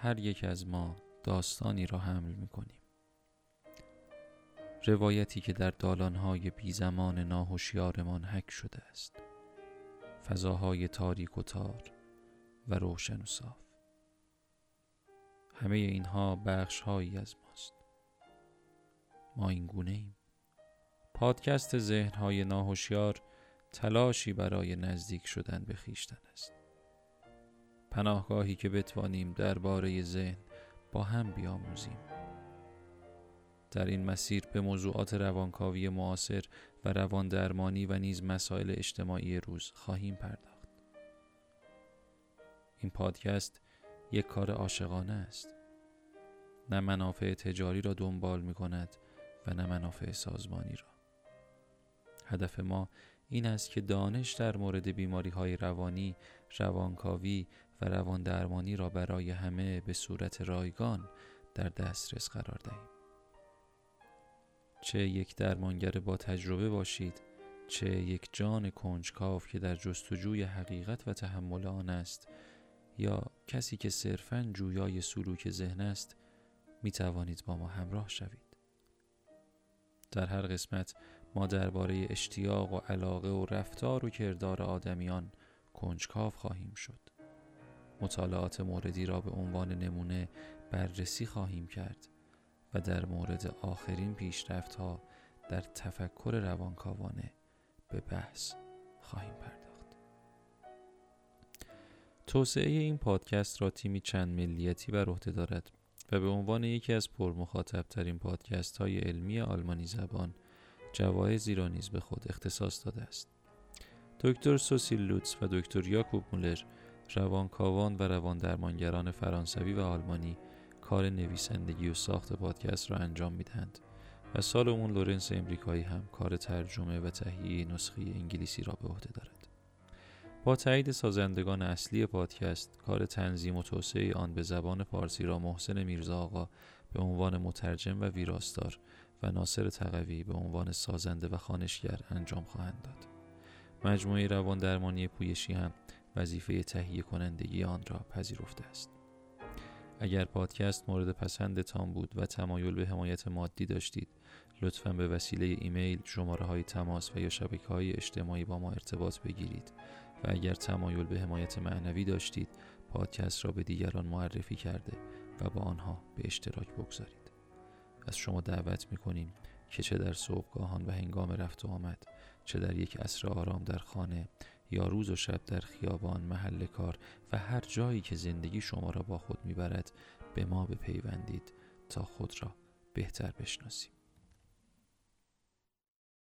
هر یک از ما داستانی را حمل می کنیم روایتی که در دالانهای بی زمان ناهوشیارمان حک شده است. فضاهای تاریک و تار و روشن و صاف. همه اینها بخش هایی از ماست. ما این گونه ایم. پادکست ذهنهای ناهوشیار تلاشی برای نزدیک شدن به خیشتن است. پناهگاهی که بتوانیم درباره ذهن با هم بیاموزیم. در این مسیر به موضوعات روانکاوی معاصر و روان درمانی و نیز مسائل اجتماعی روز خواهیم پرداخت. این پادکست یک کار عاشقانه است. نه منافع تجاری را دنبال می کند و نه منافع سازمانی را. هدف ما این است که دانش در مورد بیماری های روانی، روانکاوی و روان درمانی را برای همه به صورت رایگان در دسترس قرار دهیم. چه یک درمانگر با تجربه باشید، چه یک جان کنجکاو که در جستجوی حقیقت و تحمل آن است، یا کسی که صرفاً جویای سلوک ذهن است، می توانید با ما همراه شوید. در هر قسمت ما درباره اشتیاق و علاقه و رفتار و کردار آدمیان کنجکاو خواهیم شد. مطالعات موردی را به عنوان نمونه بررسی خواهیم کرد و در مورد آخرین پیشرفت ها در تفکر روانکاوانه به بحث خواهیم پرداخت. توسعه این پادکست را تیمی چند ملیتی بر عهده دارد و به عنوان یکی از پرمخاطب ترین پادکست های علمی آلمانی زبان جوایزی را نیز به خود اختصاص داده است. دکتر سوسیل لوتس و دکتر یاکوب مولر روانکاوان و روان درمانگران فرانسوی و آلمانی کار نویسندگی و ساخت پادکست را انجام می‌دهند و سالمون لورنس امریکایی هم کار ترجمه و تهیه نسخه انگلیسی را به عهده دارد. با تایید سازندگان اصلی پادکست کار تنظیم و توسعه آن به زبان فارسی را محسن میرزا آقا به عنوان مترجم و ویراستار و ناصر تقوی به عنوان سازنده و خانشگر انجام خواهند داد. مجموعه روان درمانی پویشی هم وظیفه تهیه کنندگی آن را پذیرفته است. اگر پادکست مورد پسندتان بود و تمایل به حمایت مادی داشتید لطفا به وسیله ایمیل شماره های تماس و یا شبکه های اجتماعی با ما ارتباط بگیرید و اگر تمایل به حمایت معنوی داشتید پادکست را به دیگران معرفی کرده و با آنها به اشتراک بگذارید از شما دعوت می کنیم که چه در صبحگاهان و هنگام رفت و آمد چه در یک عصر آرام در خانه یا روز و شب در خیابان محل کار و هر جایی که زندگی شما را با خود می‌برد به ما بپیوندید تا خود را بهتر بشناسیم.